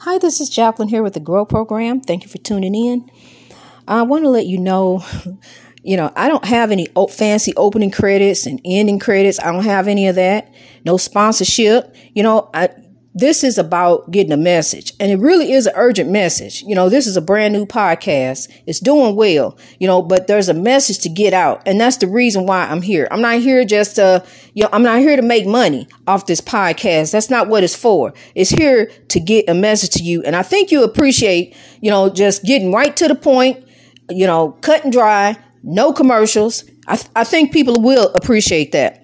Hi, this is Jacqueline here with the Grow Program. Thank you for tuning in. I want to let you know, you know, I don't have any fancy opening credits and ending credits. I don't have any of that. No sponsorship. You know, I, this is about getting a message and it really is an urgent message. You know, this is a brand new podcast. It's doing well, you know, but there's a message to get out. And that's the reason why I'm here. I'm not here just to, you know, I'm not here to make money off this podcast. That's not what it's for. It's here to get a message to you. And I think you appreciate, you know, just getting right to the point, you know, cut and dry, no commercials. I, th- I think people will appreciate that.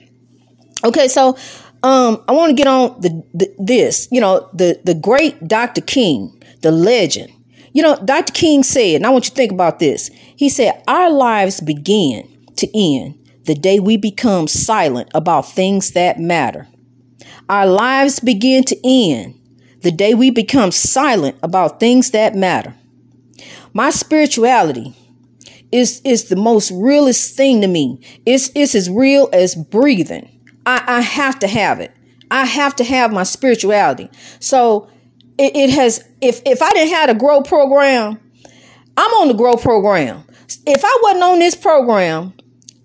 Okay, so um, I want to get on the, the, this, you know, the the great Dr. King, the legend. You know, Dr. King said, and I want you to think about this. He said, "Our lives begin to end the day we become silent about things that matter. Our lives begin to end the day we become silent about things that matter. My spirituality is is the most realest thing to me. It's it's as real as breathing. I, I have to have it. I have to have my spirituality. So it, it has, if, if I didn't have a grow program, I'm on the grow program. If I wasn't on this program,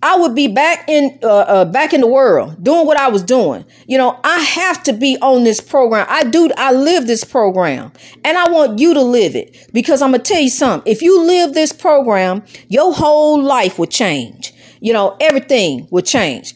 I would be back in uh, uh, back in the world doing what I was doing. You know, I have to be on this program. I do. I live this program, and I want you to live it because I'm gonna tell you something. If you live this program, your whole life will change. You know, everything will change.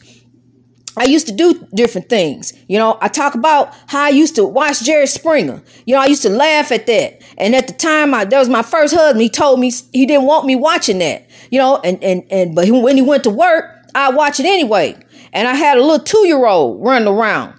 I used to do different things. You know, I talk about how I used to watch Jerry Springer. You know, I used to laugh at that. And at the time, I, that was my first husband. He told me he didn't want me watching that. You know, and, and, and, but when he went to work, I watch it anyway. And I had a little two year old running around.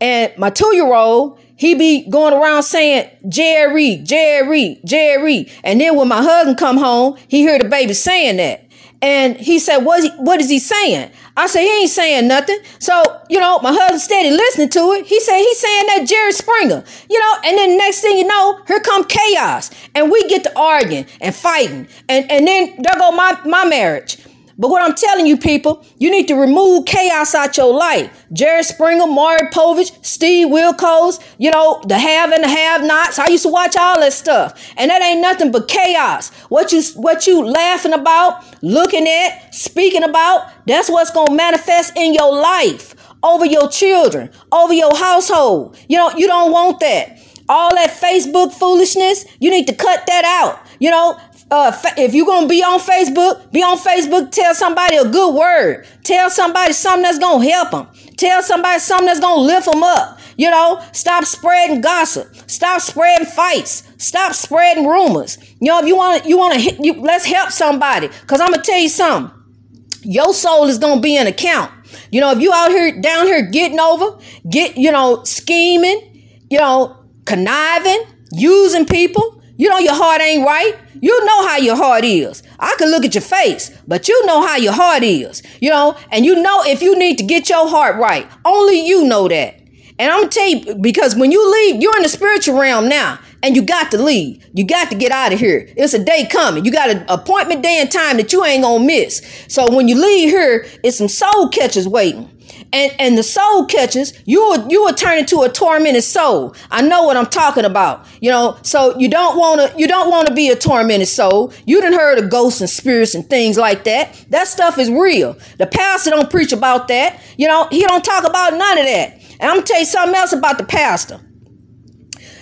And my two year old, he be going around saying, Jerry, Jerry, Jerry. And then when my husband come home, he hear the baby saying that. And he said, what, is he, what is he saying? I said, he ain't saying nothing. So, you know, my husband steady listening to it. He said, he's saying that Jerry Springer, you know, and then next thing you know, here come chaos. And we get to arguing and fighting. And, and then there go my, my marriage. But what I'm telling you, people, you need to remove chaos out your life. Jerry Springer, Maury Povich, Steve Wilkos, you know, the have and the have nots. I used to watch all that stuff. And that ain't nothing but chaos. What you what you laughing about, looking at, speaking about, that's what's gonna manifest in your life, over your children, over your household. You know, you don't want that. All that Facebook foolishness, you need to cut that out. You know, uh, if you're gonna be on Facebook, be on Facebook. Tell somebody a good word. Tell somebody something that's gonna help them. Tell somebody something that's gonna lift them up. You know, stop spreading gossip. Stop spreading fights. Stop spreading rumors. You know, if you want, you want to, hit you let's help somebody. Cause I'm gonna tell you something. Your soul is gonna be an account. You know, if you out here down here getting over, get you know scheming, you know conniving, using people. You know your heart ain't right. You know how your heart is. I can look at your face, but you know how your heart is. You know, and you know if you need to get your heart right. Only you know that. And I'm gonna tell you, because when you leave, you're in the spiritual realm now, and you got to leave. You got to get out of here. It's a day coming. You got an appointment day and time that you ain't gonna miss. So when you leave here, it's some soul catchers waiting and and the soul catches, you will you will turn into a tormented soul. I know what I'm talking about. You know, so you don't want to you don't want to be a tormented soul. You didn't heard of ghosts and spirits and things like that. That stuff is real. The pastor don't preach about that. You know, he don't talk about none of that. And I'm gonna tell you something else about the pastor.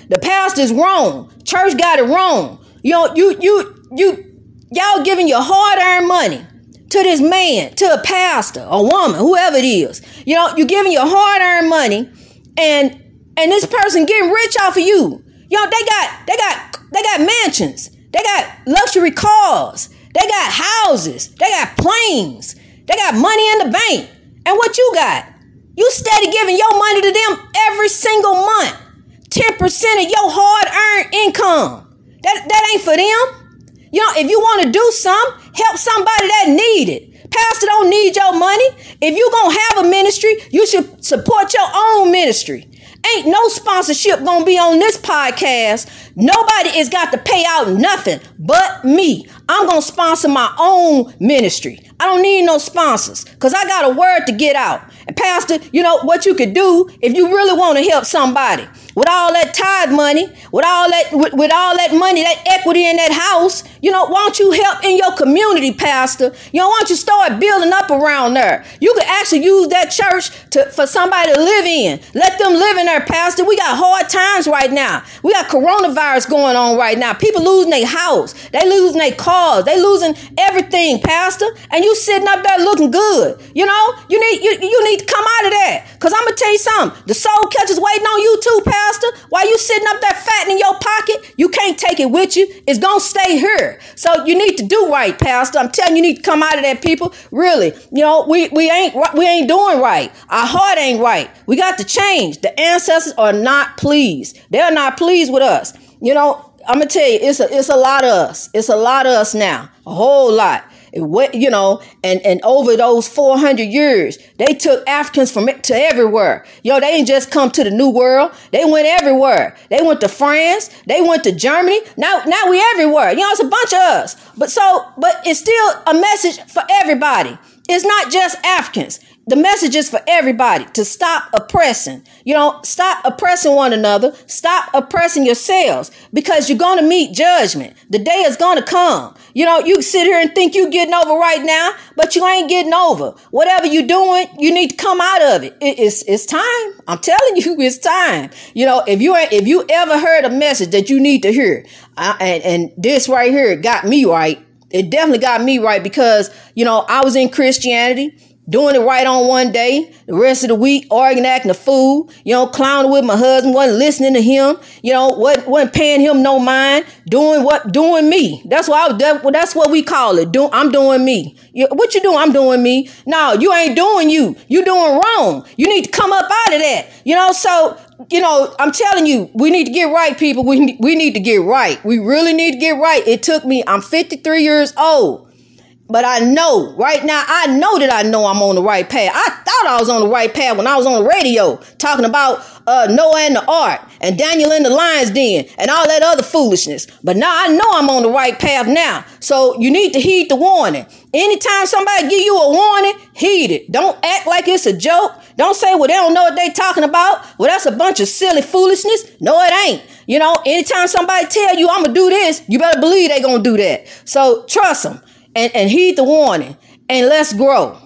The pastor's wrong. Church got it wrong. You know, you you you y'all giving your hard-earned money to this man, to a pastor, a woman, whoever it is. You know, you're giving your hard-earned money, and and this person getting rich off of you. You know, they got they got they got mansions, they got luxury cars, they got houses, they got planes, they got money in the bank. And what you got? You steady giving your money to them every single month. 10% of your hard-earned income. That that ain't for them. You know, if you want to do some, help somebody that need it. Pastor don't need your money. If you to have a ministry, you should support your own ministry. Ain't no sponsorship gonna be on this podcast. Nobody is got to pay out nothing but me. I'm gonna sponsor my own ministry. I don't need no sponsors because I got a word to get out. And Pastor, you know what you could do if you really want to help somebody. with all that tithe money, with all that with, with, all that money, that equity in that house, you know, why don't you help in your community, Pastor? You know, why don't you start building up around there? You could actually use that church to for somebody to live in. Let them live in there, Pastor. We got hard times right now. We got coronavirus going on right now. People losing their house, they losing their cars, they losing everything, Pastor. And you sitting up there looking good. You know, you need you, you need to come out of that. Cause I'm gonna tell you something. The soul catcher's waiting on you too, Pastor while you sitting up there fat in your pocket, you can't take it with you. It's gonna stay here. So you need to do right, pastor. I'm telling you, you need to come out of that, people. Really, you know, we we ain't we ain't doing right. Our heart ain't right. We got to change. The ancestors are not pleased. They're not pleased with us. You know, I'm gonna tell you, it's a it's a lot of us. It's a lot of us now. A whole lot what you know, and and over those 400 years, they took Africans from to everywhere. Yo, they didn't just come to the New World; they went everywhere. They went to France, they went to Germany. Now, now we everywhere. You know, it's a bunch of us. But so, but it's still a message for everybody. It's not just Africans the message is for everybody to stop oppressing. You know, stop oppressing one another. Stop oppressing yourselves because you're going to meet judgment. The day is going to come. You know, you sit here and think you're getting over right now, but you ain't getting over. Whatever you're doing, you need to come out of it. it it's, it's time. I'm telling you, it's time. You know, if you if you ever heard a message that you need to hear, uh, and, and this right here got me right. It definitely got me right because, you know, I was in Christianity doing it right on one day, the rest of the week arguing, acting a fool, you know, clowning with my husband, wasn't listening to him, you know, wasn't, wasn't paying him no mind, doing what, doing me. That's what I that's what we call it. Do, I'm doing me. You, what you doing? I'm doing me. No, you ain't doing you. You doing wrong. You need to come up out of that. You know, so you know, I'm telling you, we need to get right, people. We we need to get right. We really need to get right. It took me. I'm 53 years old. But I know right now, I know that I know I'm on the right path. I thought I was on the right path when I was on the radio talking about uh, Noah and the ark and Daniel in the lion's den and all that other foolishness. But now I know I'm on the right path now. So you need to heed the warning. Anytime somebody give you a warning, heed it. Don't act like it's a joke. Don't say, well, they don't know what they talking about. Well, that's a bunch of silly foolishness. No, it ain't. You know, anytime somebody tell you I'm to do this, you better believe they to do that. So trust them and, and heed the warning and let's grow.